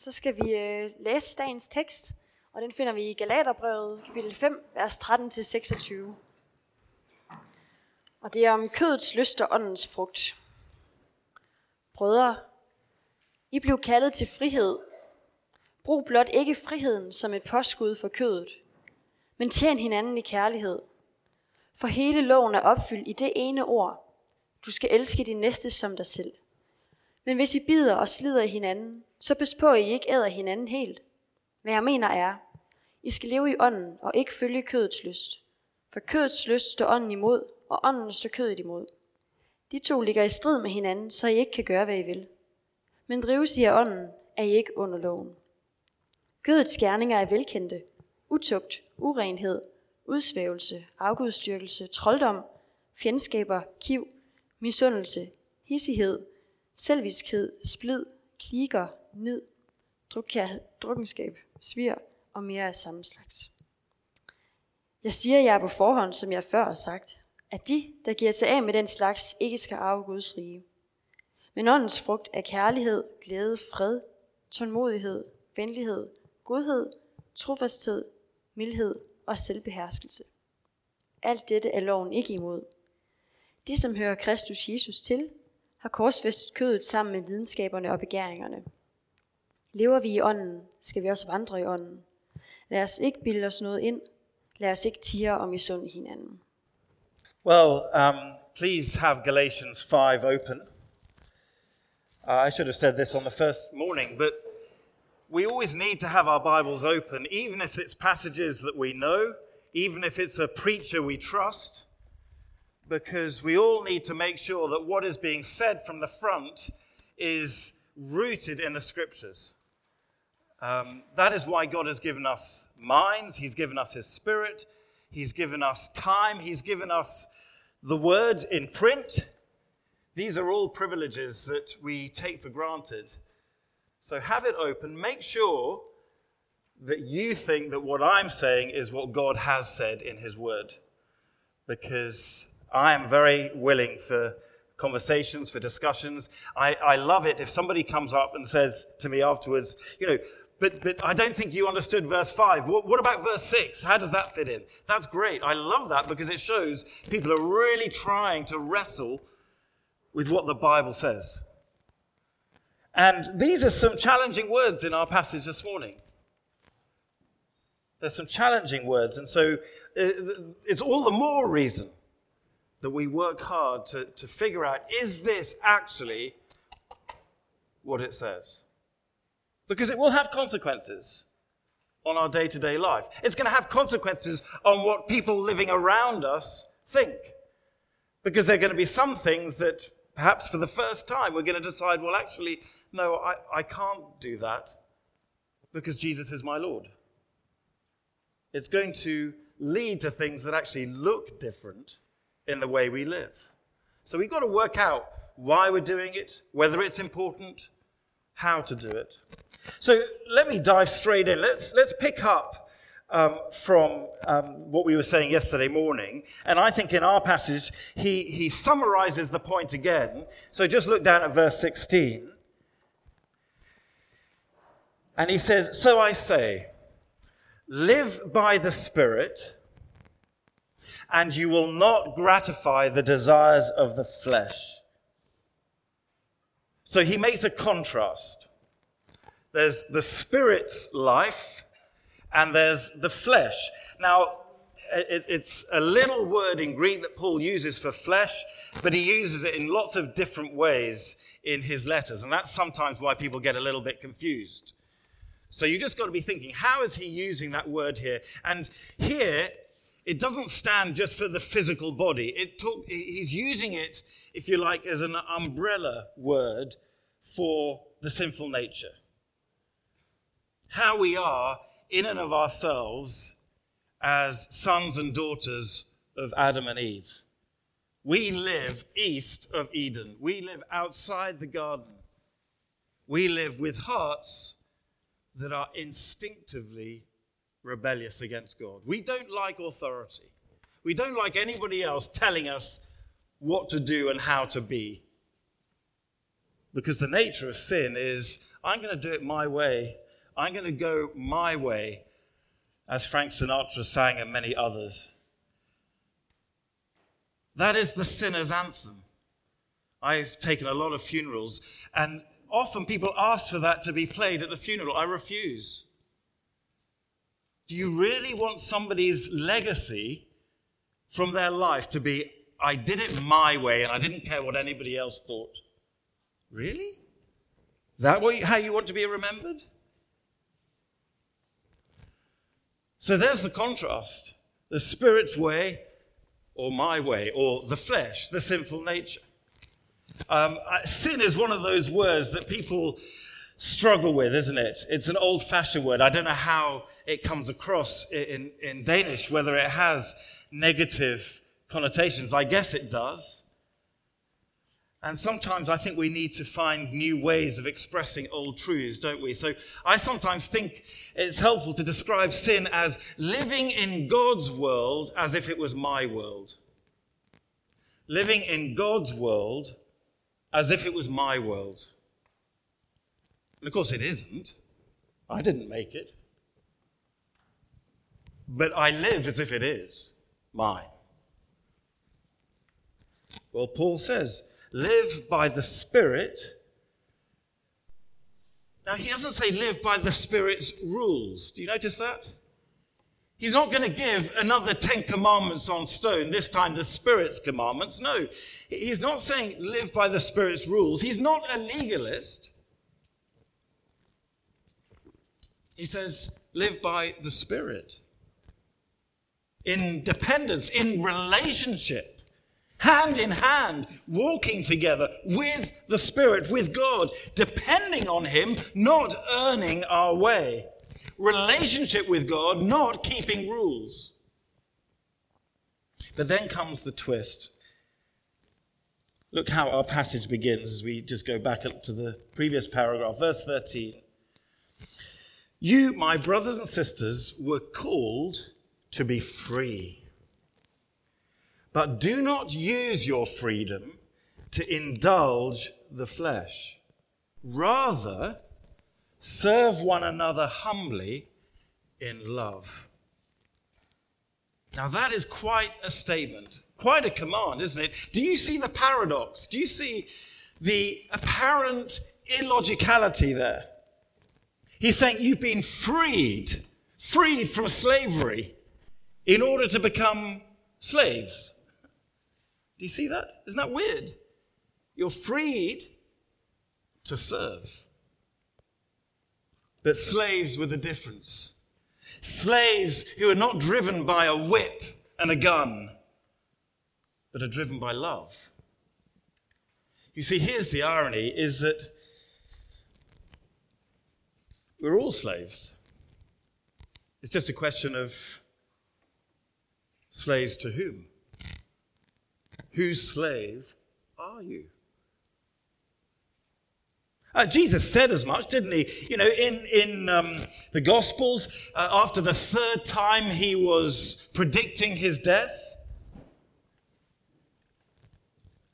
så skal vi øh, læse dagens tekst, og den finder vi i Galaterbrevet, kapitel 5, vers 13-26. Og det er om kødets lyst og åndens frugt. Brødre, I blev kaldet til frihed. Brug blot ikke friheden som et påskud for kødet, men tjen hinanden i kærlighed. For hele loven er opfyldt i det ene ord. Du skal elske din næste som dig selv. Men hvis I bider og slider i hinanden, så pas på, at I ikke æder hinanden helt. Hvad jeg mener er, I skal leve i ånden og ikke følge kødets lyst. For kødets lyst står ånden imod, og ånden står kødet imod. De to ligger i strid med hinanden, så I ikke kan gøre, hvad I vil. Men drives I af ånden, er I ikke under loven. Kødets gerninger er velkendte. Utugt, urenhed, udsvævelse, afgudstyrkelse, trolddom, fjendskaber, kiv, misundelse, hissighed, selviskhed, splid, kliger, nid, drukkenskab, svir og mere af samme slags. Jeg siger jer på forhånd, som jeg før har sagt, at de, der giver sig af med den slags, ikke skal arve Guds rige. Men åndens frugt er kærlighed, glæde, fred, tålmodighed, venlighed, godhed, trofasthed, mildhed og selvbeherskelse. Alt dette er loven ikke imod. De, som hører Kristus Jesus til, har korsfæstet kødet sammen med lidenskaberne og begæringerne. Lever vi i ånden, skal vi også vandre i ånden. Lad os ikke bilde os noget ind. Lad os ikke tire hinanden. Well, um, please have Galatians 5 open. Uh, I should have said this on the first morning, but we always need to have our Bibles open, even if it's passages that we know, even if it's a preacher we trust because we all need to make sure that what is being said from the front is rooted in the scriptures. Um, that is why God has given us minds, He's given us His Spirit, He's given us time, He's given us the Word in print. These are all privileges that we take for granted. So have it open. Make sure that you think that what I'm saying is what God has said in His Word. Because I am very willing for conversations, for discussions. I, I love it if somebody comes up and says to me afterwards, you know, but, but I don't think you understood verse 5. What, what about verse 6? How does that fit in? That's great. I love that because it shows people are really trying to wrestle with what the Bible says. And these are some challenging words in our passage this morning. There's some challenging words, and so uh, it's all the more reason that we work hard to, to figure out is this actually what it says? Because it will have consequences on our day to day life. It's going to have consequences on what people living around us think. Because there are going to be some things that perhaps for the first time we're going to decide, well, actually, no, I, I can't do that because Jesus is my Lord. It's going to lead to things that actually look different in the way we live. So we've got to work out why we're doing it, whether it's important, how to do it. So let me dive straight in. Let's, let's pick up um, from um, what we were saying yesterday morning. And I think in our passage, he, he summarizes the point again. So just look down at verse 16. And he says, So I say, live by the Spirit and you will not gratify the desires of the flesh. So he makes a contrast. There's the spirit's life, and there's the flesh. Now, it's a little word in Greek that Paul uses for flesh, but he uses it in lots of different ways in his letters, and that's sometimes why people get a little bit confused. So you just got to be thinking, how is he using that word here? And here, it doesn't stand just for the physical body. It talk, he's using it, if you like, as an umbrella word for the sinful nature. How we are, in and of ourselves, as sons and daughters of Adam and Eve. We live east of Eden. We live outside the garden. We live with hearts that are instinctively rebellious against God. We don't like authority. We don't like anybody else telling us what to do and how to be. Because the nature of sin is I'm going to do it my way. I'm going to go my way, as Frank Sinatra sang and many others. That is the sinner's anthem. I've taken a lot of funerals, and often people ask for that to be played at the funeral. I refuse. Do you really want somebody's legacy from their life to be, I did it my way and I didn't care what anybody else thought? Really? Is that what, how you want to be remembered? So there's the contrast the Spirit's way or my way, or the flesh, the sinful nature. Um, sin is one of those words that people struggle with, isn't it? It's an old fashioned word. I don't know how it comes across in, in Danish, whether it has negative connotations. I guess it does. And sometimes I think we need to find new ways of expressing old truths, don't we? So I sometimes think it's helpful to describe sin as living in God's world as if it was my world. Living in God's world as if it was my world. And of course, it isn't. I didn't make it. But I live as if it is mine. Well, Paul says, live by the Spirit. Now, he doesn't say live by the Spirit's rules. Do you notice that? He's not going to give another Ten Commandments on stone, this time the Spirit's commandments. No, he's not saying live by the Spirit's rules. He's not a legalist. He says live by the Spirit. In dependence, in relationship hand in hand, walking together with the Spirit, with God, depending on Him, not earning our way. Relationship with God, not keeping rules. But then comes the twist. Look how our passage begins as we just go back to the previous paragraph, verse 13. You, my brothers and sisters, were called to be free. But do not use your freedom to indulge the flesh. Rather, serve one another humbly in love. Now, that is quite a statement, quite a command, isn't it? Do you see the paradox? Do you see the apparent illogicality there? He's saying you've been freed, freed from slavery in order to become slaves. Do you see that? Isn't that weird? You're freed to serve. But slaves with a difference. Slaves who are not driven by a whip and a gun, but are driven by love. You see, here's the irony is that we're all slaves. It's just a question of slaves to whom? Whose slave are you? Uh, Jesus said as much, didn't he? You know, in, in um, the Gospels, uh, after the third time he was predicting his death.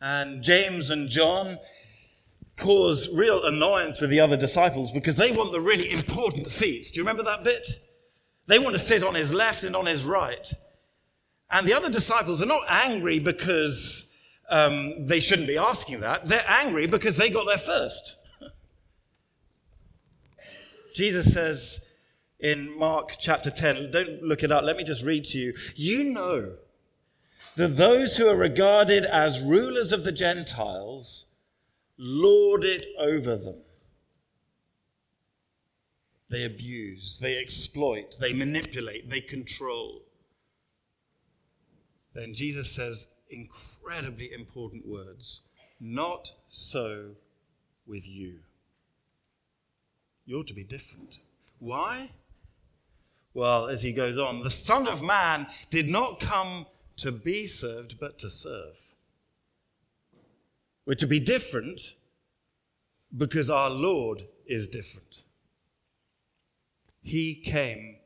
And James and John cause real annoyance with the other disciples because they want the really important seats. Do you remember that bit? They want to sit on his left and on his right. And the other disciples are not angry because um, they shouldn't be asking that. They're angry because they got there first. Jesus says in Mark chapter 10, don't look it up, let me just read to you. You know that those who are regarded as rulers of the Gentiles lord it over them. They abuse, they exploit, they manipulate, they control then Jesus says incredibly important words Not so with you. You're to be different. Why? Well, as he goes on, the Son of Man did not come to be served, but to serve. We're to be different because our Lord is different. He came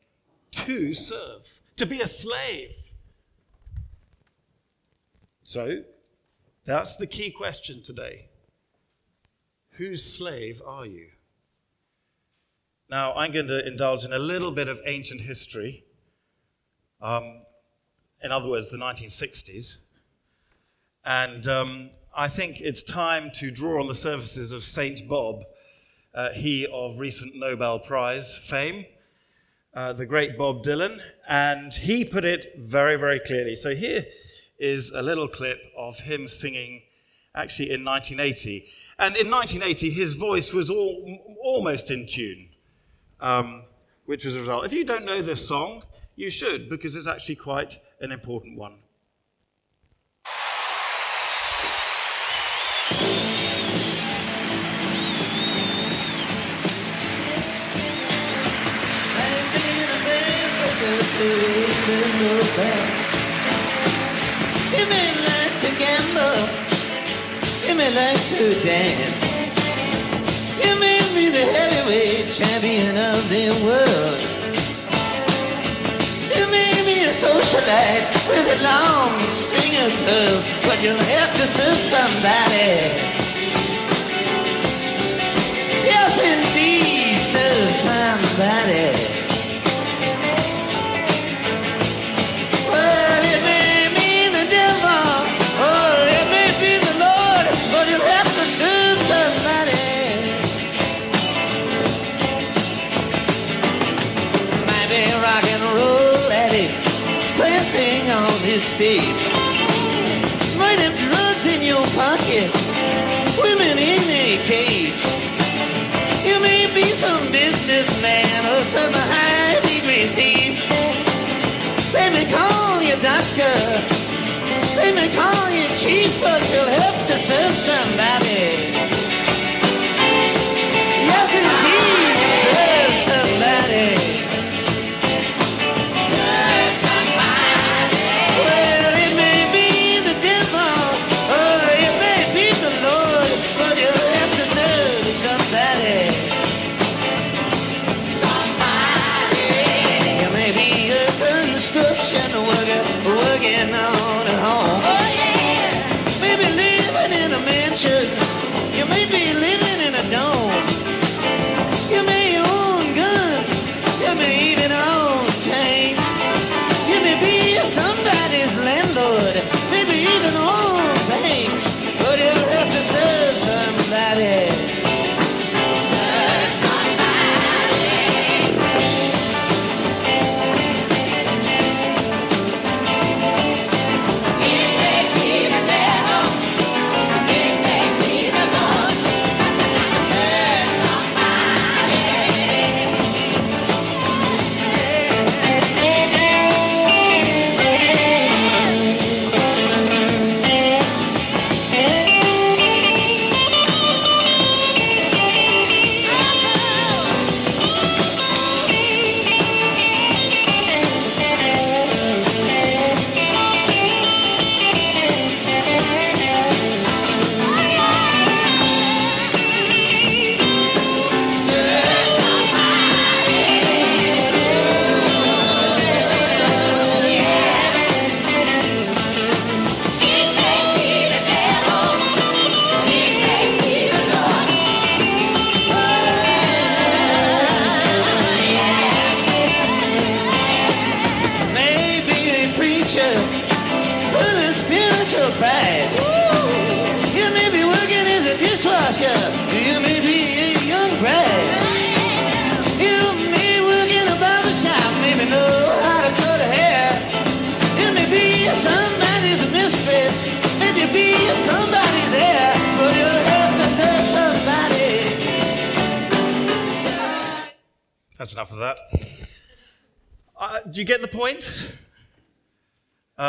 to serve, to be a slave so, that's the key question today. Whose slave are you? Now, I'm going to indulge in a little bit of ancient history. Um, in other words, the 1960s. And um, I think it's time to draw on the services of St. Bob, uh, he of recent Nobel Prize fame, uh, the great Bob Dylan. And he put it very, very clearly. So here is a little clip of him singing actually in 1980. And in 1980, his voice was all, almost in tune, um, which was a result. If you don't know this song, you should, because it's actually quite an important one. May like to gamble, you may like to dance. You may be the heavyweight champion of the world. You may be a socialite with a long string of pearls, but you'll have to serve somebody. Yes, indeed, serve somebody. Stage. Might have drugs in your pocket, women in a cage. You may be some businessman or some high degree thief. They may call you doctor, they may call you chief, but you'll have to serve somebody.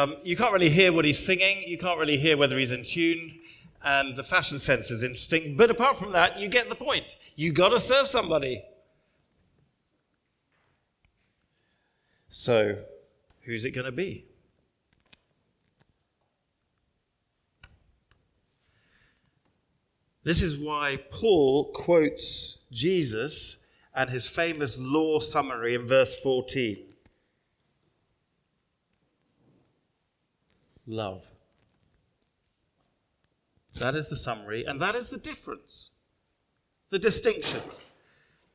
Um, you can't really hear what he's singing. You can't really hear whether he's in tune. And the fashion sense is interesting. But apart from that, you get the point. You got to serve somebody. So, who's it going to be? This is why Paul quotes Jesus and his famous law summary in verse 14 love. That is the summary, and that is the difference, the distinction.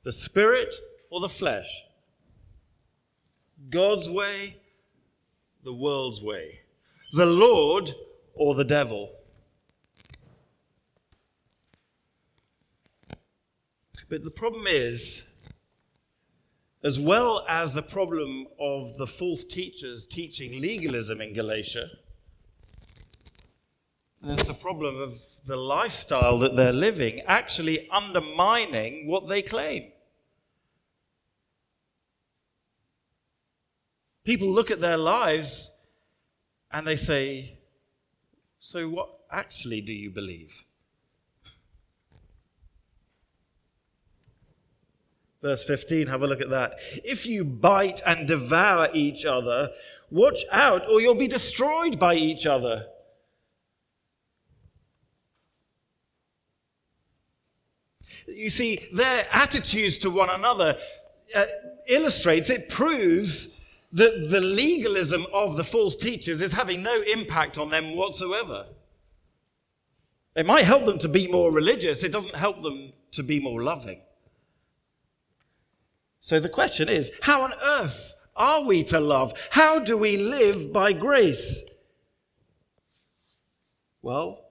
The Spirit or the flesh? God's way, the world's way? The Lord or the devil? But the problem is, as well as the problem of the false teachers teaching legalism in Galatia, there's the problem of the lifestyle that they're living actually undermining what they claim. People look at their lives and they say, So, what actually do you believe? Verse 15, have a look at that. If you bite and devour each other, watch out, or you'll be destroyed by each other. You see, their attitudes to one another uh, illustrates, it proves that the legalism of the false teachers is having no impact on them whatsoever. It might help them to be more religious, it doesn't help them to be more loving. So the question is how on earth are we to love? How do we live by grace? Well,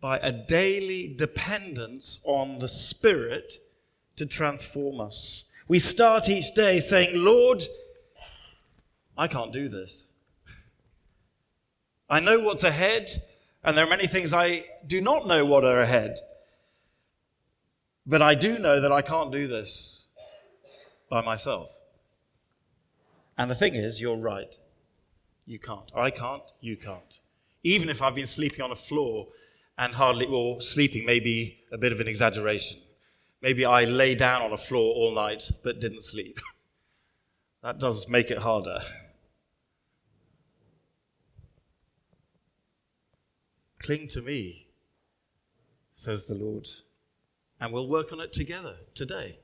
by a daily dependence on the Spirit to transform us. We start each day saying, Lord, I can't do this. I know what's ahead, and there are many things I do not know what are ahead. But I do know that I can't do this by myself. And the thing is, you're right. You can't. I can't, you can't. Even if I've been sleeping on a floor and hardly, or sleeping may be a bit of an exaggeration. Maybe I lay down on a floor all night but didn't sleep. that does make it harder. Cling to me, says the Lord, and we'll work on it together today.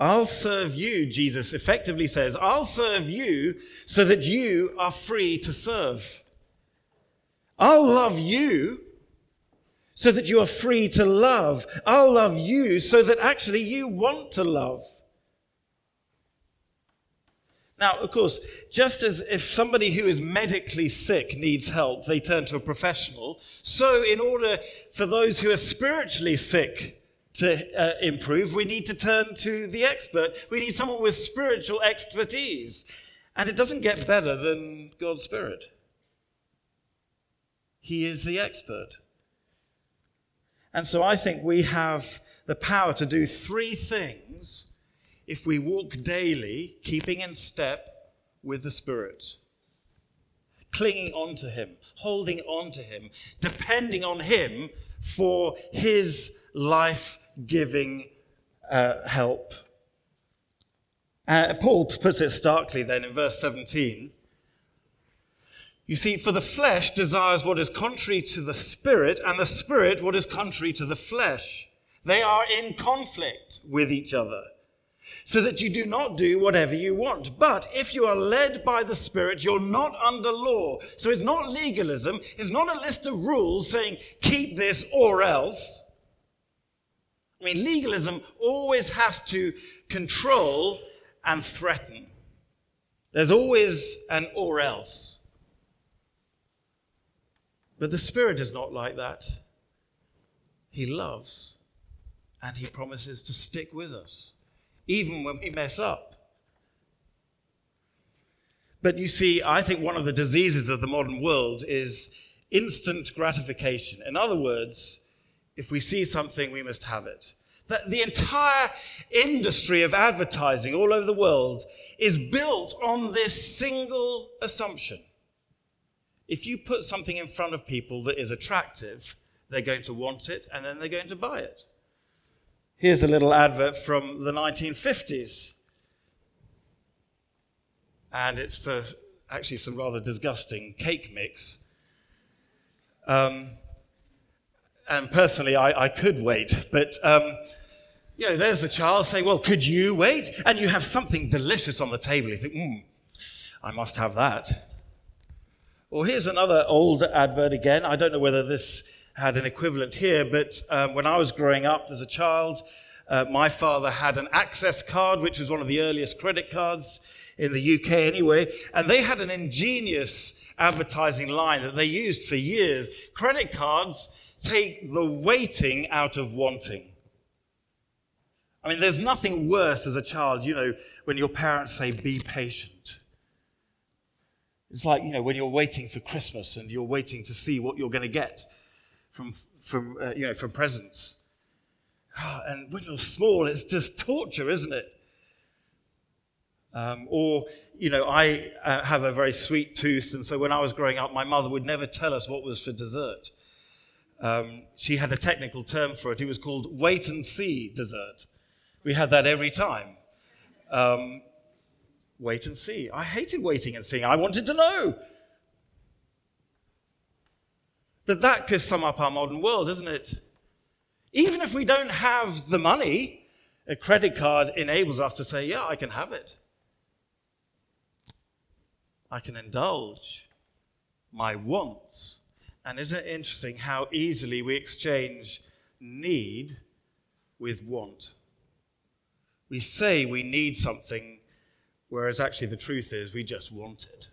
I'll serve you, Jesus effectively says. I'll serve you so that you are free to serve. I'll love you so that you are free to love. I'll love you so that actually you want to love. Now, of course, just as if somebody who is medically sick needs help, they turn to a professional, so in order for those who are spiritually sick to uh, improve, we need to turn to the expert. We need someone with spiritual expertise. And it doesn't get better than God's Spirit. He is the expert. And so I think we have the power to do three things if we walk daily, keeping in step with the Spirit. Clinging on to Him, holding on to Him, depending on Him for His life giving uh, help. Uh, Paul puts it starkly then in verse 17. You see, for the flesh desires what is contrary to the spirit, and the spirit what is contrary to the flesh. They are in conflict with each other, so that you do not do whatever you want. But if you are led by the spirit, you're not under law. So it's not legalism, it's not a list of rules saying, keep this or else. I mean, legalism always has to control and threaten. There's always an or else. But the Spirit is not like that. He loves and He promises to stick with us, even when we mess up. But you see, I think one of the diseases of the modern world is instant gratification. In other words, if we see something, we must have it. That the entire industry of advertising all over the world is built on this single assumption. If you put something in front of people that is attractive, they're going to want it and then they're going to buy it. Here's a little advert from the 1950s. And it's for actually some rather disgusting cake mix. Um, and personally, I, I could wait, but um, you know, there's the child saying, "Well, could you wait?" And you have something delicious on the table. You think, "Hmm, I must have that." Or here's another old advert again. I don't know whether this had an equivalent here, but um, when I was growing up as a child, Uh, my father had an access card, which was one of the earliest credit cards in the UK anyway, and they had an ingenious advertising line that they used for years. Credit cards take the waiting out of wanting. I mean, there's nothing worse as a child, you know, when your parents say, be patient. It's like, you know, when you're waiting for Christmas and you're waiting to see what you're going to get from, from, uh, you know, from presents. Oh, and when you're small, it's just torture, isn't it? Um, or, you know, I uh, have a very sweet tooth, and so when I was growing up, my mother would never tell us what was for dessert. Um, she had a technical term for it. It was called wait and see dessert. We had that every time. Um, wait and see. I hated waiting and seeing. I wanted to know. But that could sum up our modern world, isn't it? Even if we don't have the money, a credit card enables us to say, yeah, I can have it. I can indulge my wants. And isn't it interesting how easily we exchange need with want? We say we need something, whereas actually the truth is we just want it.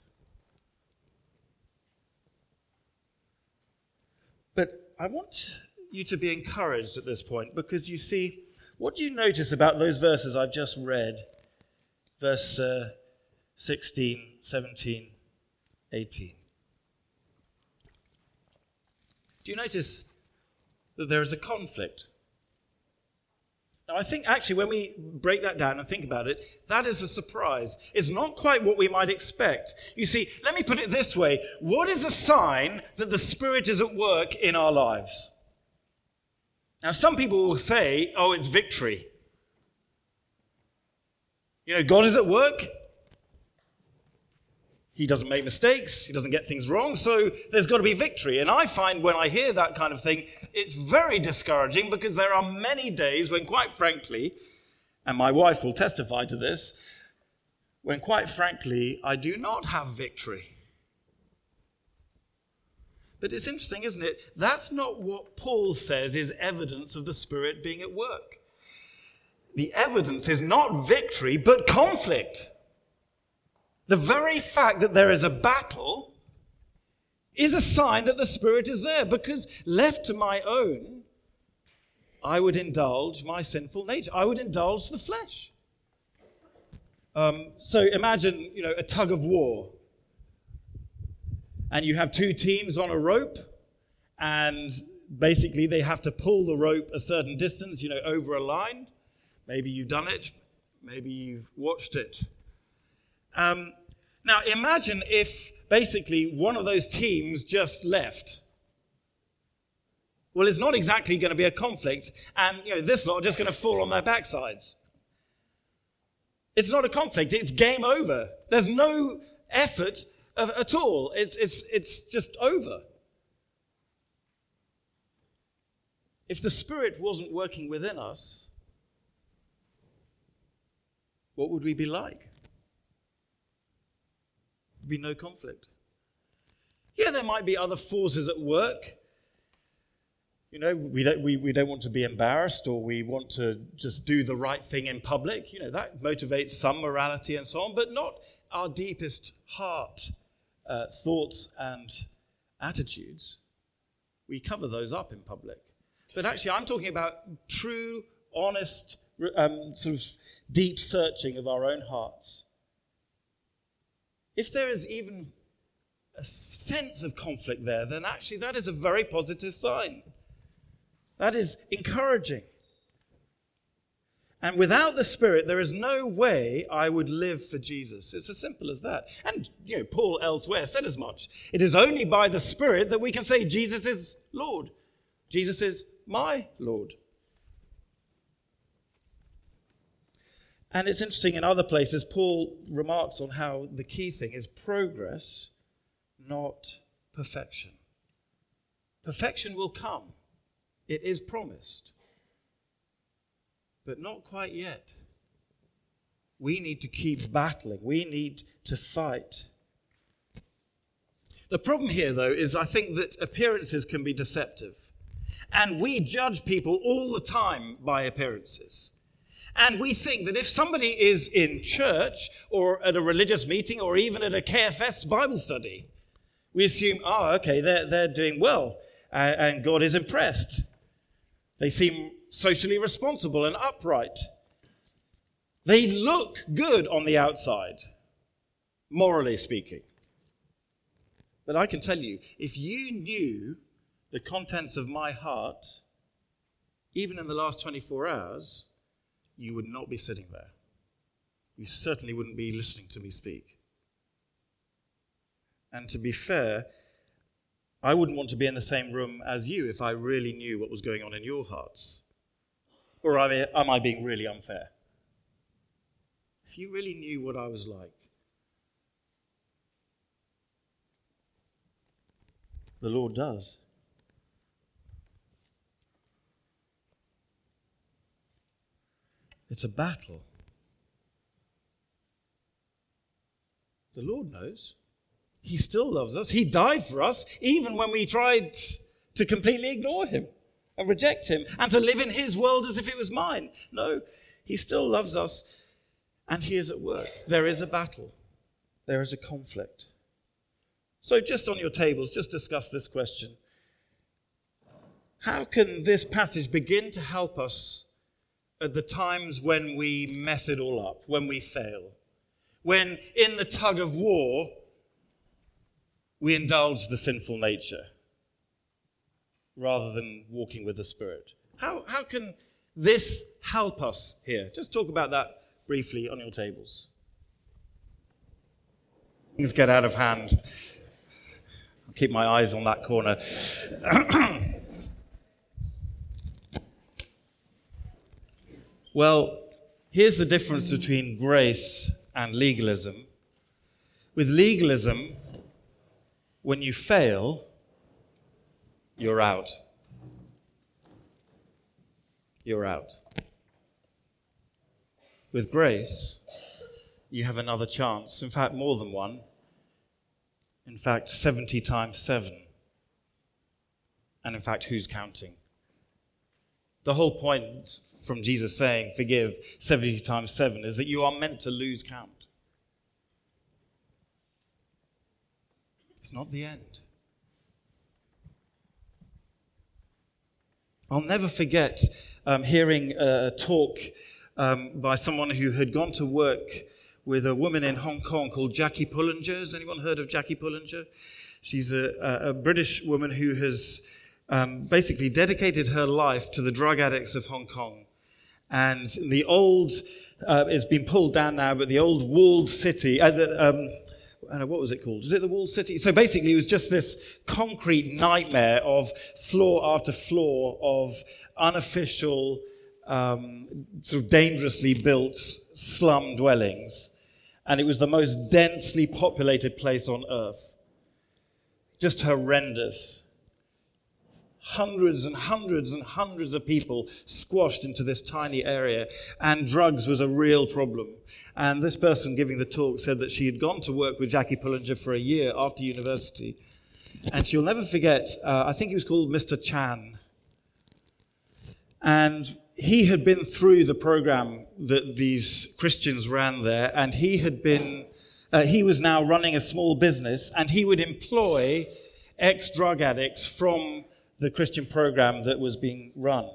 But I want you to be encouraged at this point because you see, what do you notice about those verses I've just read? Verse uh, 16, 17, 18. Do you notice that there is a conflict? I think actually, when we break that down and think about it, that is a surprise. It's not quite what we might expect. You see, let me put it this way what is a sign that the Spirit is at work in our lives? Now, some people will say, oh, it's victory. You know, God is at work. He doesn't make mistakes. He doesn't get things wrong. So there's got to be victory. And I find when I hear that kind of thing, it's very discouraging because there are many days when, quite frankly, and my wife will testify to this, when, quite frankly, I do not have victory. But it's interesting, isn't it? That's not what Paul says is evidence of the Spirit being at work. The evidence is not victory, but conflict. The very fact that there is a battle is a sign that the Spirit is there because left to my own, I would indulge my sinful nature. I would indulge the flesh. Um, so imagine, you know, a tug of war. And you have two teams on a rope, and basically they have to pull the rope a certain distance, you know, over a line. Maybe you've done it, maybe you've watched it. Um, now, imagine if basically one of those teams just left. Well, it's not exactly going to be a conflict, and you know this lot are just going to fall on their backsides. It's not a conflict; it's game over. There's no effort of, at all. It's it's it's just over. If the Spirit wasn't working within us, what would we be like? Be no conflict. Yeah, there might be other forces at work. You know, we don't, we, we don't want to be embarrassed or we want to just do the right thing in public. You know, that motivates some morality and so on, but not our deepest heart uh, thoughts and attitudes. We cover those up in public. But actually, I'm talking about true, honest, um, sort of deep searching of our own hearts. If there is even a sense of conflict there, then actually that is a very positive sign. That is encouraging. And without the Spirit, there is no way I would live for Jesus. It's as simple as that. And, you know, Paul elsewhere said as much. It is only by the Spirit that we can say Jesus is Lord. Jesus is my Lord. And it's interesting in other places, Paul remarks on how the key thing is progress, not perfection. Perfection will come, it is promised, but not quite yet. We need to keep battling, we need to fight. The problem here, though, is I think that appearances can be deceptive. And we judge people all the time by appearances. And we think that if somebody is in church or at a religious meeting or even at a KFS Bible study, we assume, oh, okay, they're, they're doing well and, and God is impressed. They seem socially responsible and upright. They look good on the outside, morally speaking. But I can tell you, if you knew the contents of my heart, even in the last 24 hours, you would not be sitting there. You certainly wouldn't be listening to me speak. And to be fair, I wouldn't want to be in the same room as you if I really knew what was going on in your hearts. Or am I being really unfair? If you really knew what I was like, the Lord does. It's a battle. The Lord knows. He still loves us. He died for us, even when we tried to completely ignore him and reject him and to live in his world as if it was mine. No, he still loves us and he is at work. There is a battle, there is a conflict. So, just on your tables, just discuss this question How can this passage begin to help us at the times when we mess it all up, when we fail? When, in the tug of war, we indulge the sinful nature rather than walking with the Spirit. How, how can this help us here? Just talk about that briefly on your tables. Things get out of hand. I'll keep my eyes on that corner. well, here's the difference between grace and legalism. With legalism, when you fail, you're out. You're out. With grace, you have another chance. In fact, more than one. In fact, 70 times 7. And in fact, who's counting? The whole point from Jesus saying, forgive 70 times 7, is that you are meant to lose count. It's not the end. I'll never forget um, hearing a talk um, by someone who had gone to work with a woman in Hong Kong called Jackie Pullinger. Has anyone heard of Jackie Pullinger? She's a, a British woman who has um, basically dedicated her life to the drug addicts of Hong Kong. And the old, uh, it's been pulled down now, but the old walled city, uh, the, um, uh, what was it called? Is it the walled City? So basically, it was just this concrete nightmare of floor after floor of unofficial, um, sort of dangerously built slum dwellings. And it was the most densely populated place on earth. Just horrendous hundreds and hundreds and hundreds of people squashed into this tiny area, and drugs was a real problem. And this person giving the talk said that she had gone to work with Jackie Pullinger for a year after university, and she'll never forget, uh, I think he was called Mr. Chan. And he had been through the program that these Christians ran there, and he had been, uh, he was now running a small business, and he would employ ex drug addicts from the Christian program that was being run.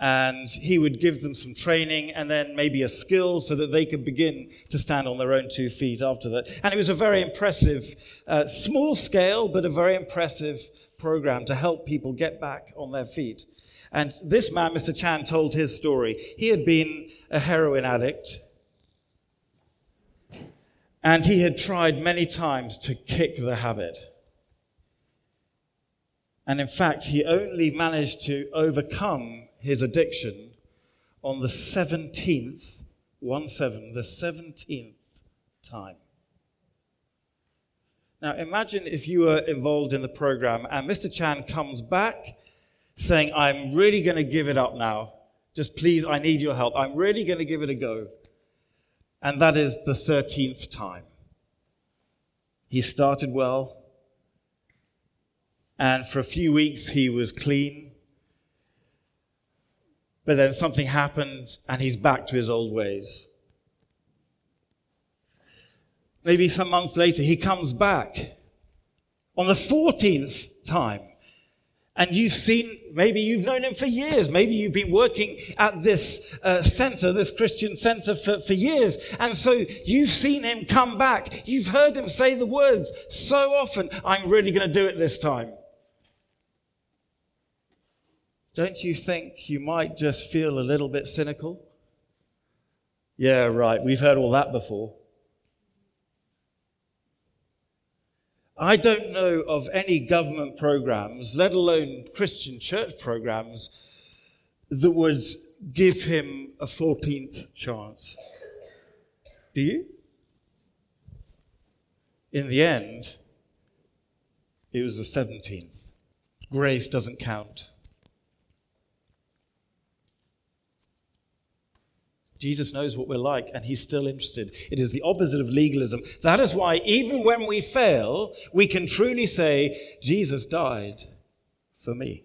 And he would give them some training and then maybe a skill so that they could begin to stand on their own two feet after that. And it was a very impressive, uh, small scale, but a very impressive program to help people get back on their feet. And this man, Mr. Chan, told his story. He had been a heroin addict. And he had tried many times to kick the habit. And in fact, he only managed to overcome his addiction on the 17th, 1 7, the 17th time. Now, imagine if you were involved in the program and Mr. Chan comes back saying, I'm really going to give it up now. Just please, I need your help. I'm really going to give it a go. And that is the 13th time. He started well. And for a few weeks, he was clean. but then something happened and he's back to his old ways. Maybe some months later, he comes back on the 14th time. And you've seen, maybe you've known him for years. Maybe you've been working at this uh, center, this Christian center for, for years. And so you've seen him come back. You've heard him say the words so often, I'm really going to do it this time. Don't you think you might just feel a little bit cynical? Yeah, right. We've heard all that before. I don't know of any government programs, let alone Christian church programs, that would give him a 14th chance. Do you? In the end, it was the 17th. Grace doesn't count. Jesus knows what we're like, and he's still interested. It is the opposite of legalism. That is why, even when we fail, we can truly say, Jesus died for me.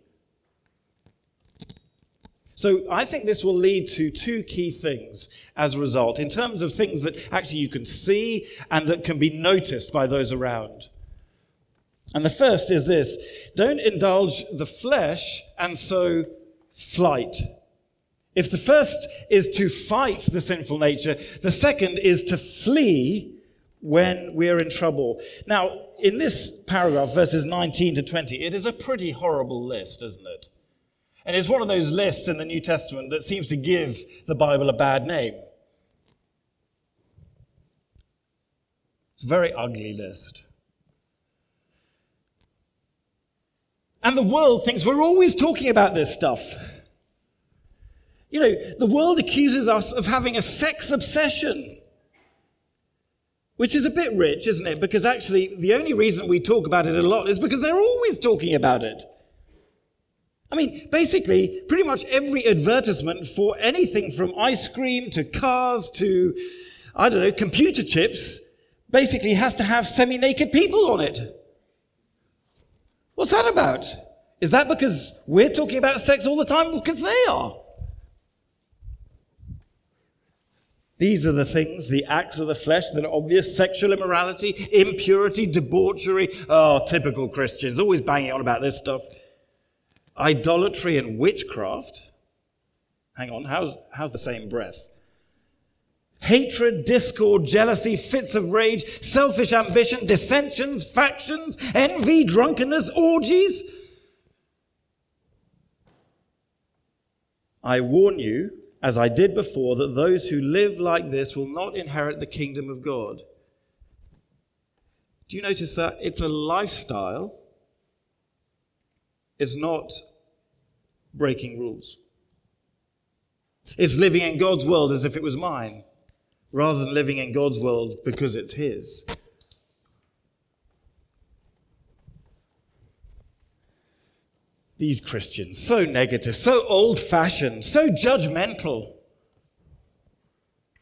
So I think this will lead to two key things as a result, in terms of things that actually you can see and that can be noticed by those around. And the first is this don't indulge the flesh and so flight. If the first is to fight the sinful nature, the second is to flee when we're in trouble. Now, in this paragraph, verses 19 to 20, it is a pretty horrible list, isn't it? And it's one of those lists in the New Testament that seems to give the Bible a bad name. It's a very ugly list. And the world thinks we're always talking about this stuff. You know, the world accuses us of having a sex obsession, which is a bit rich, isn't it? Because actually, the only reason we talk about it a lot is because they're always talking about it. I mean, basically, pretty much every advertisement for anything from ice cream to cars to, I don't know, computer chips basically has to have semi naked people on it. What's that about? Is that because we're talking about sex all the time? Because they are. These are the things, the acts of the flesh that are obvious sexual immorality, impurity, debauchery. Oh, typical Christians, always banging on about this stuff. Idolatry and witchcraft. Hang on, how's, how's the same breath? Hatred, discord, jealousy, fits of rage, selfish ambition, dissensions, factions, envy, drunkenness, orgies. I warn you as I did before, that those who live like this will not inherit the kingdom of God. Do you notice that? It's a lifestyle, it's not breaking rules. It's living in God's world as if it was mine, rather than living in God's world because it's His. These Christians. So negative, so old fashioned, so judgmental.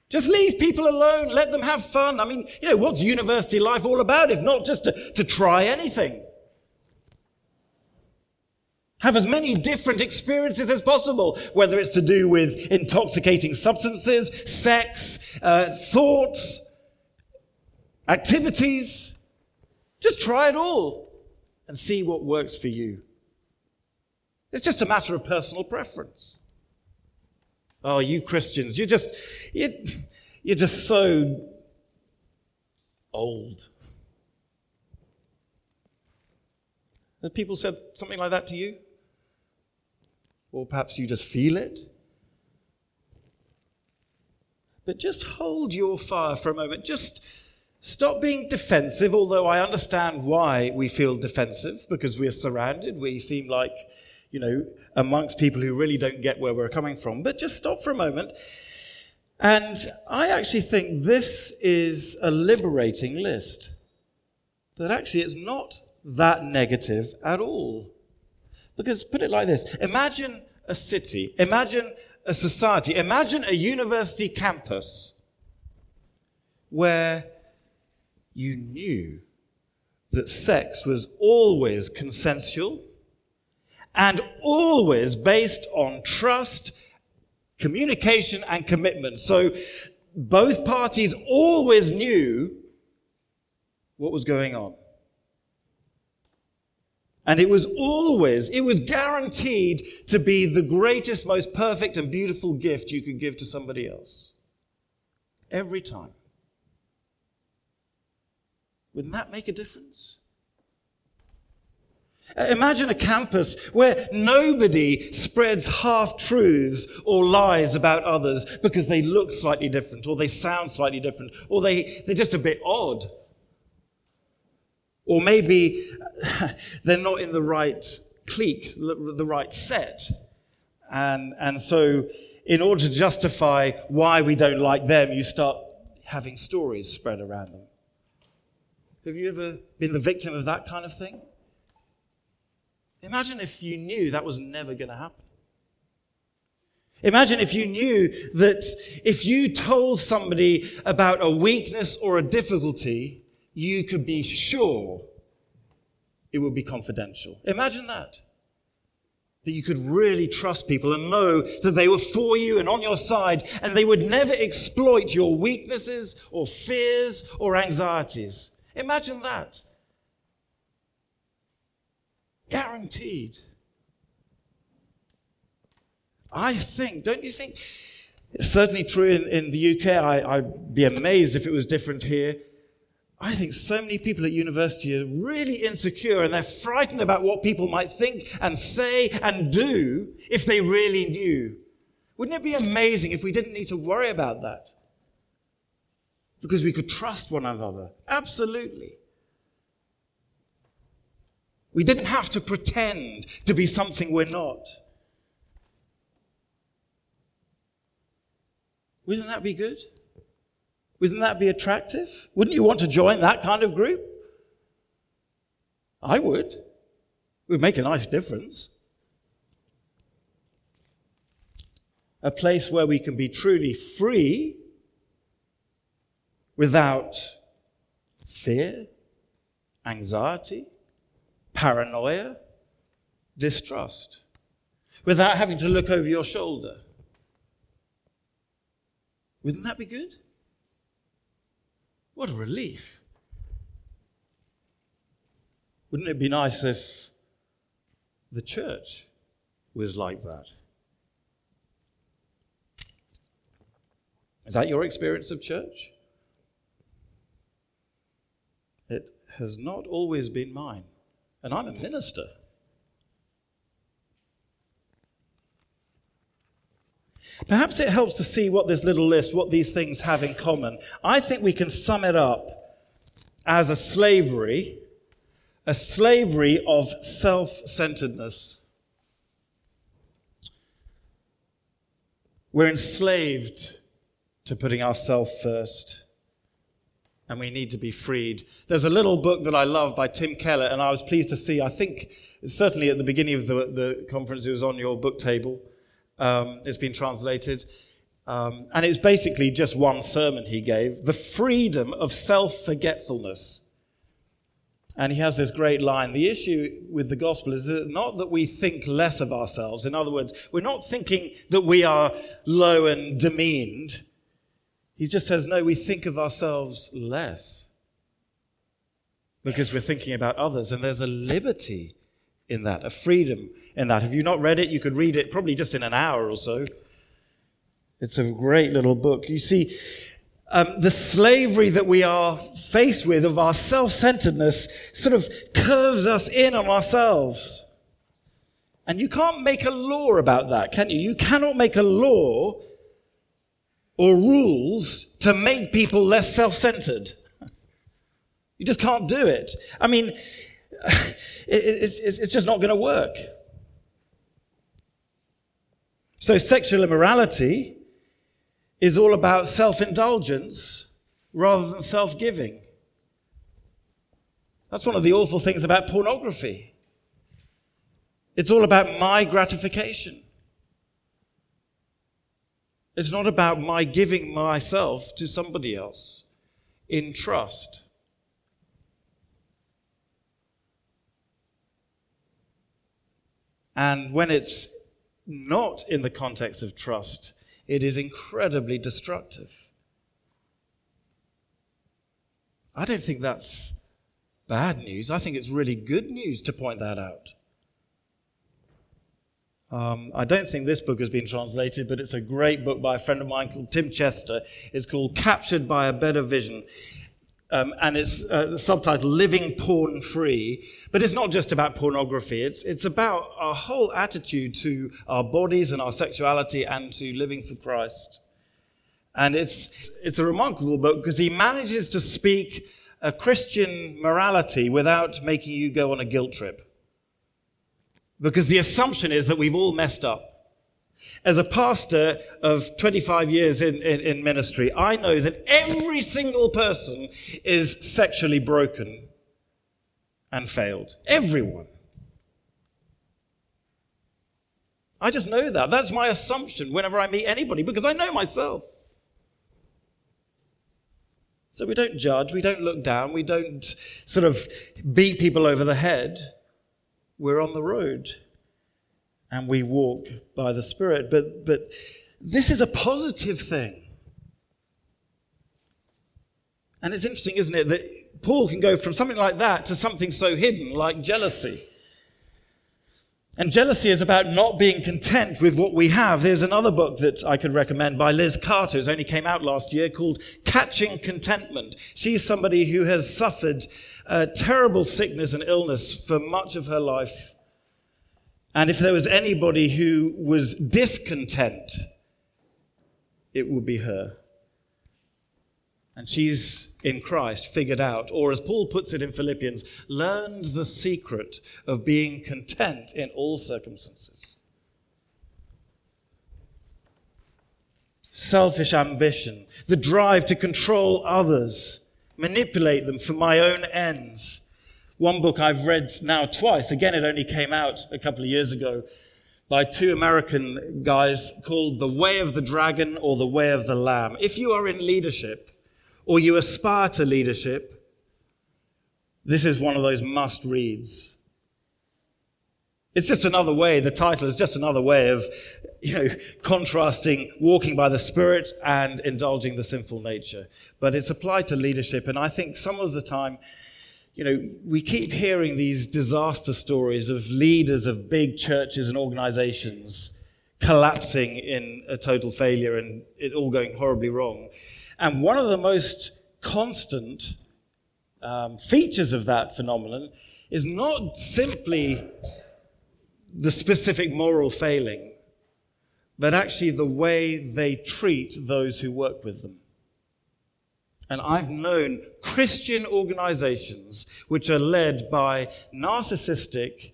Just leave people alone, let them have fun. I mean, you know, what's university life all about if not just to, to try anything? Have as many different experiences as possible, whether it's to do with intoxicating substances, sex, uh, thoughts, activities. Just try it all and see what works for you. It's just a matter of personal preference. Oh, you Christians, you're just, you're, you're just so old. Have people said something like that to you? Or perhaps you just feel it? But just hold your fire for a moment. Just stop being defensive, although I understand why we feel defensive, because we are surrounded. We seem like you know, amongst people who really don't get where we're coming from. But just stop for a moment. And I actually think this is a liberating list. That actually it's not that negative at all. Because put it like this imagine a city, imagine a society, imagine a university campus where you knew that sex was always consensual and always based on trust Communication and commitment. So both parties always knew what was going on. And it was always, it was guaranteed to be the greatest, most perfect and beautiful gift you could give to somebody else. Every time. Wouldn't that make a difference? Uh, Imagine a campus where nobody spreads half truths or lies about others because they look slightly different or they sound slightly different or they, they're just a bit odd. Or maybe they're not in the right clique, the right set. And, and so, in order to justify why we don't like them, you start having stories spread around them. Have you ever been the victim of that kind of thing? Imagine if you knew that was never going to happen. Imagine if you knew that if you told somebody about a weakness or a difficulty, you could be sure it would be confidential. Imagine that. That you could really trust people and know that they were for you and on your side and they would never exploit your weaknesses or fears or anxieties. Imagine that. Guaranteed. I think, don't you think? It's certainly true in, in the UK. I, I'd be amazed if it was different here. I think so many people at university are really insecure and they're frightened about what people might think and say and do if they really knew. Wouldn't it be amazing if we didn't need to worry about that? Because we could trust one another. Absolutely. We didn't have to pretend to be something we're not. Wouldn't that be good? Wouldn't that be attractive? Wouldn't you want to join that kind of group? I would. It would make a nice difference. A place where we can be truly free without fear, anxiety, paranoia, distrust, without having to look over your shoulder. Wouldn't that be good? What a relief. Wouldn't it be nice if the church was like that? Is that your experience of church? It has not always been mine. And I'm a minister. Perhaps it helps to see what this little list, what these things have in common. I think we can sum it up as a slavery, a slavery of self centeredness. We're enslaved to putting ourselves first and we need to be freed. There's a little book that I love by Tim Keller, and I was pleased to see, I think, certainly at the beginning of the, the conference, it was on your book table. Um, it's been translated. Um, and it's basically just one sermon he gave The Freedom of Self Forgetfulness. And he has this great line The issue with the gospel is that not that we think less of ourselves. In other words, we're not thinking that we are low and demeaned. He just says, no, we think of ourselves less because we're thinking about others. And there's a liberty in that, a freedom in that. If you've not read it, you could read it probably just in an hour or so. It's a great little book. You see, um, the slavery that we are faced with of our self centeredness sort of curves us in on ourselves. And you can't make a law about that, can you? You cannot make a law or rules to make people less self centered. You just can't do it. I mean, it's just not going to work. So, sexual immorality is all about self indulgence rather than self giving. That's one of the awful things about pornography. It's all about my gratification. It's not about my giving myself to somebody else in trust. And when it's not in the context of trust, it is incredibly destructive. I don't think that's bad news. I think it's really good news to point that out. Um, I don't think this book has been translated, but it's a great book by a friend of mine called Tim Chester. It's called Captured by a Better Vision. Um, and it's uh, the subtitle Living Porn Free. But it's not just about pornography, it's, it's about our whole attitude to our bodies and our sexuality and to living for Christ. And it's, it's a remarkable book because he manages to speak a Christian morality without making you go on a guilt trip. Because the assumption is that we've all messed up. As a pastor of 25 years in, in, in, ministry, I know that every single person is sexually broken and failed. Everyone. I just know that. That's my assumption whenever I meet anybody because I know myself. So we don't judge, we don't look down, we don't sort of beat people over the head. We're on the road and we walk by the Spirit. But, but this is a positive thing. And it's interesting, isn't it, that Paul can go from something like that to something so hidden like jealousy. And jealousy is about not being content with what we have. There's another book that I could recommend by Liz Carter, who's only came out last year, called Catching Contentment. She's somebody who has suffered a terrible sickness and illness for much of her life. And if there was anybody who was discontent, it would be her. And she's in Christ figured out, or as Paul puts it in Philippians, learned the secret of being content in all circumstances. Selfish ambition, the drive to control others, manipulate them for my own ends. One book I've read now twice, again, it only came out a couple of years ago, by two American guys called The Way of the Dragon or The Way of the Lamb. If you are in leadership, or you aspire to leadership, this is one of those must reads. It's just another way, the title is just another way of, you know, contrasting walking by the Spirit and indulging the sinful nature. But it's applied to leadership, and I think some of the time, you know, we keep hearing these disaster stories of leaders of big churches and organizations collapsing in a total failure and it all going horribly wrong. And one of the most constant um, features of that phenomenon is not simply the specific moral failing, but actually the way they treat those who work with them. And I've known Christian organizations which are led by narcissistic,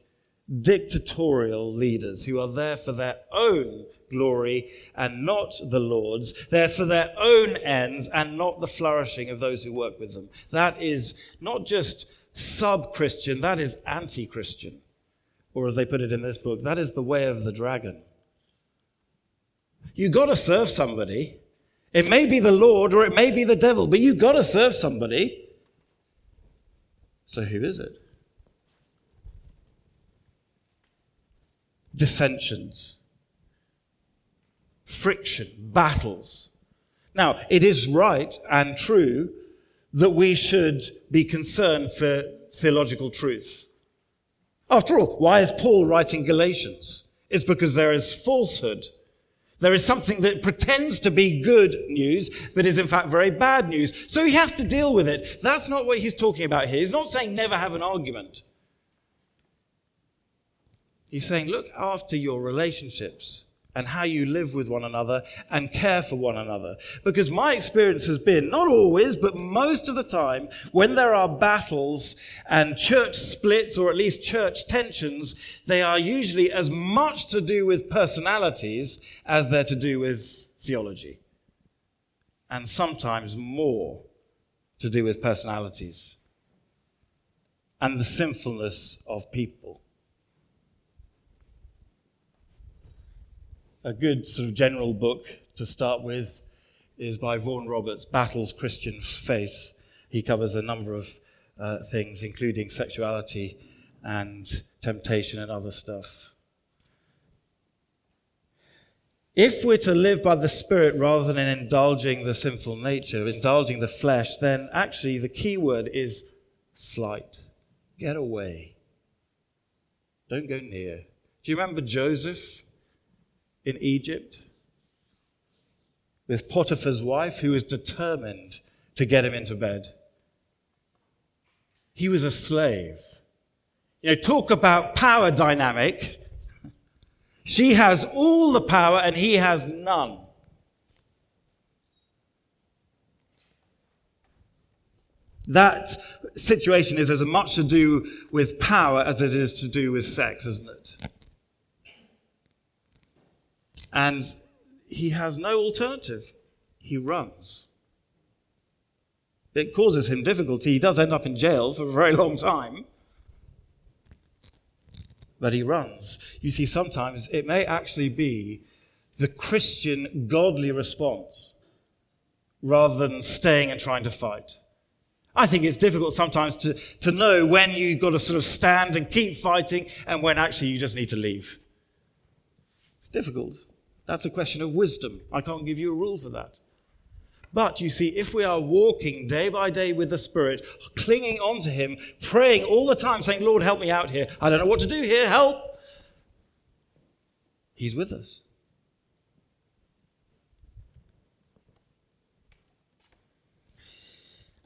dictatorial leaders who are there for their own glory and not the Lord's. They're for their own ends and not the flourishing of those who work with them. That is not just sub Christian, that is anti Christian. Or as they put it in this book, that is the way of the dragon. You've gotta serve somebody. It may be the Lord or it may be the devil, but you've gotta serve somebody. So who is it? Dissensions friction, battles. Now, it is right and true that we should be concerned for theological truth. After all, why is Paul writing Galatians? It's because there is falsehood. There is something that pretends to be good news, but is in fact very bad news. So he has to deal with it. That's not what he's talking about here. He's not saying never have an argument. He's saying look after your relationships and how you live with one another and care for one another. Because my experience has been, not always, but most of the time, when there are battles and church splits or at least church tensions, they are usually as much to do with personalities as they're to do with theology. And sometimes more to do with personalities and the sinfulness of people. A good sort of general book to start with is by Vaughan Roberts, Battles Christians Face. He covers a number of uh, things, including sexuality and temptation and other stuff. If we're to live by the Spirit rather than in indulging the sinful nature, indulging the flesh, then actually the key word is flight. Get away. Don't go near. Do you remember Joseph in Egypt? With Potiphar's wife, who was determined to get him into bed. He was a slave. You know, talk about power dynamic. She has all the power and he has none. That situation is as much to do with power as it is to do with sex, isn't it? And he has no alternative. He runs. It causes him difficulty. He does end up in jail for a very long time but he runs. You see, sometimes it may actually be the Christian godly response rather than staying and trying to fight. I think it's difficult sometimes to, to know when you've got to sort of stand and keep fighting and when actually you just need to leave. It's difficult. That's a question of wisdom. I can't give you a rule for that. But you see, if we are walking day by day with the Spirit, clinging on to Him, praying all the time, saying, Lord, help me out here. I don't know what to do here. Help. He's with us.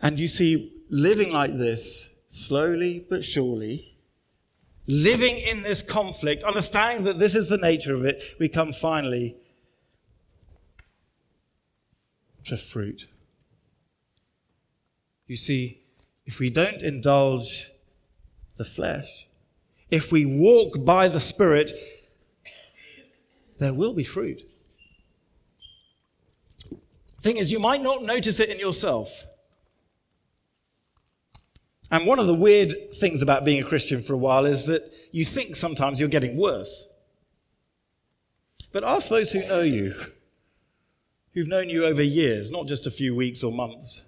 And you see, living like this, slowly but surely, living in this conflict, understanding that this is the nature of it, we come finally to fruit. You see, if we don't indulge the flesh, if we walk by the Spirit, there will be fruit. Thing is, you might not notice it in yourself. And one of the weird things about being a Christian for a while is that you think sometimes you're getting worse. But ask those who know you who've known you over years, not just a few weeks or months.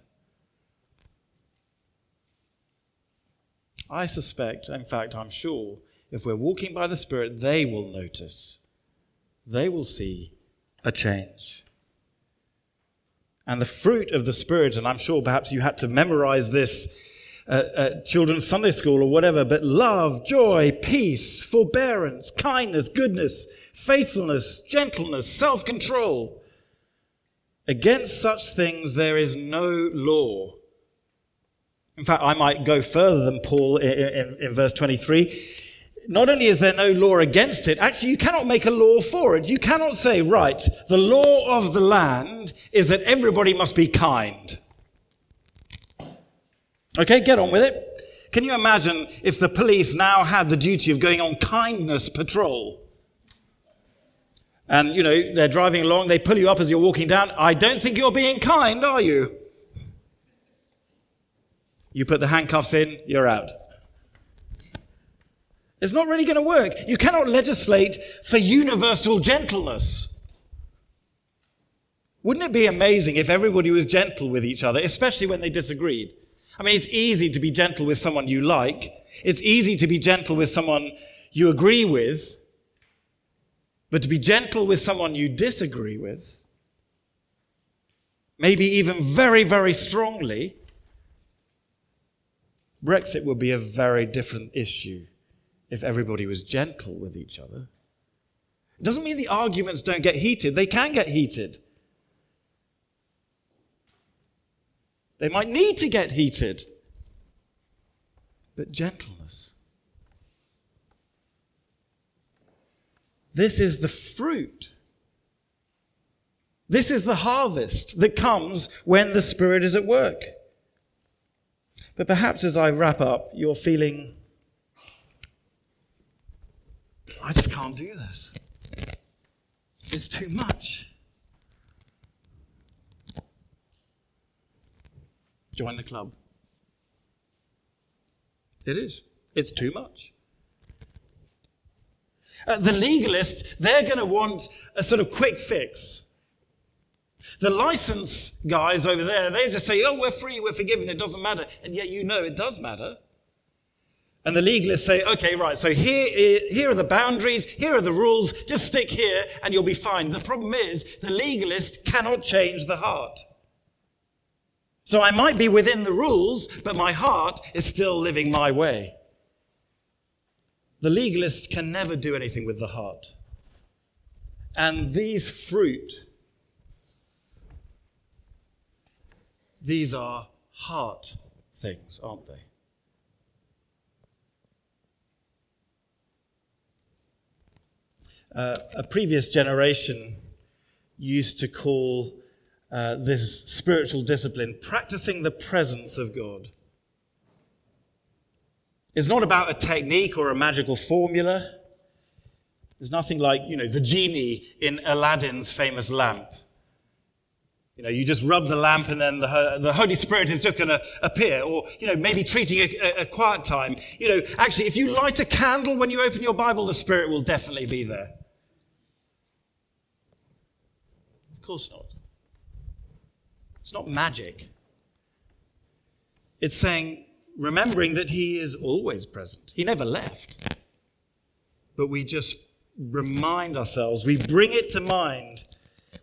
I suspect, in fact, I'm sure, if we're walking by the Spirit, they will notice. They will see a change. And the fruit of the Spirit, and I'm sure perhaps you had to memorize this at, at children's Sunday school or whatever, but love, joy, peace, forbearance, kindness, goodness, faithfulness, gentleness, self control. Against such things there is no law. In fact, I might go further than Paul in, in, in, verse 23. Not only is there no law against it, actually, you cannot make a law for it. You cannot say, right, the law of the land is that everybody must be kind. Okay, get on with it. Can you imagine if the police now had the duty of going on kindness patrol? and you know they're driving along they pull you up as you're walking down. I don't think you're being kind are you? You put the handcuffs in you're out. It's not really going to work. You cannot legislate for universal gentleness. Wouldn't it be amazing if everybody was gentle with each other especially when they disagreed i mean it's easy to be gentle with someone you like it's easy to be gentle with someone you agree with but to be gentle with someone you disagree with, maybe even very, very strongly, Brexit would be a very different issue if everybody was gentle with each other. It doesn't mean the arguments don't get heated, they can get heated. They might need to get heated, but gentleness. This is the fruit. This is the harvest that comes when the Spirit is at work. But perhaps as I wrap up, you're feeling, I just can't do this. It's too much. Join the club. It is. It's too much. Uh, the legalists, they're going to want a sort of quick fix. The license guys over there, they just say, oh, we're free, we're forgiven, it doesn't matter. And yet you know it does matter. And the legalists say, okay, right, so here, here are the boundaries, here are the rules, just stick here and you'll be fine. The problem is the legalist cannot change the heart. So I might be within the rules, but my heart is still living my way. The legalist can never do anything with the heart. And these fruit, these are heart things, aren't they? Uh, a previous generation used to call uh, this spiritual discipline practicing the presence of God. It's not about a technique or a magical formula. There's nothing like, you know, the genie in Aladdin's famous lamp. You know, you just rub the lamp and then the, the Holy Spirit is just going to appear. Or, you know, maybe treating a, a, a quiet time. You know, actually, if you light a candle when you open your Bible, the Spirit will definitely be there. Of course not. It's not magic. It's saying, remembering that He is always present. He never left. But we just remind ourselves, we bring it to mind,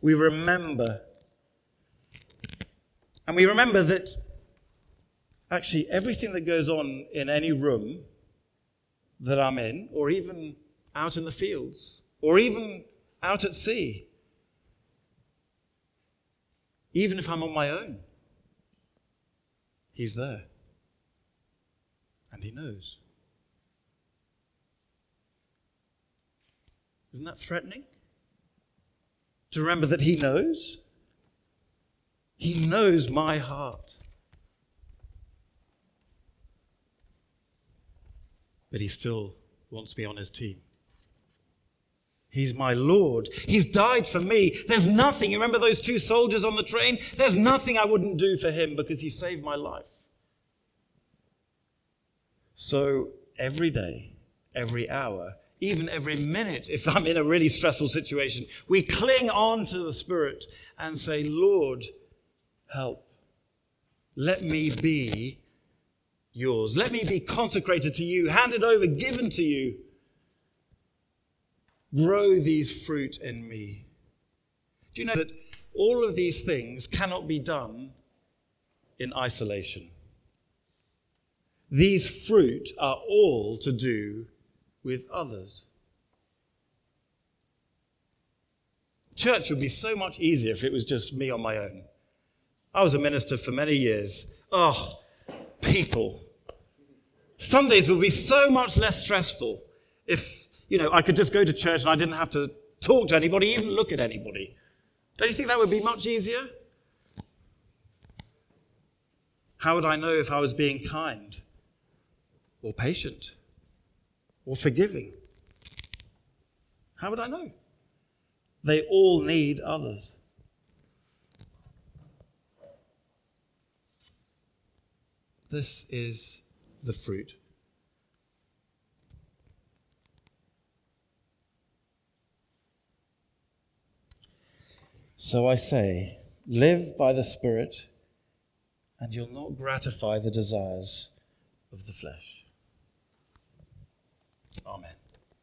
we remember. And we remember that actually everything that goes on in any room that I'm in, or even out in the fields, or even out at sea, even if I'm on my own, He's there. And He knows. Isn't that threatening? To remember that He knows? He knows my heart. But He still wants me on His team. He's my Lord. He's died for me. There's nothing. You remember those two soldiers on the train? There's nothing I wouldn't do for him because he saved my life. So every day, every hour, even every minute, if I'm in a really stressful situation, we cling on to the Spirit and say, Lord, help. Let me be yours. Let me be consecrated to you, handed over, given to you. Grow these fruit in me. Do you know that all of these things cannot be done in isolation? These fruit are all to do with others. Church would be so much easier if it was just me on my own. I was a minister for many years. Oh, people. Sundays would be so much less stressful if you know, I could just go to church and I didn't have to talk to anybody, even look at anybody. Don't you think that would be much easier? How would I know if I was being kind or patient or forgiving? How would I know? They all need others. This is the fruit So I say, live by the Spirit, and you'll not gratify the desires of the flesh. Amen.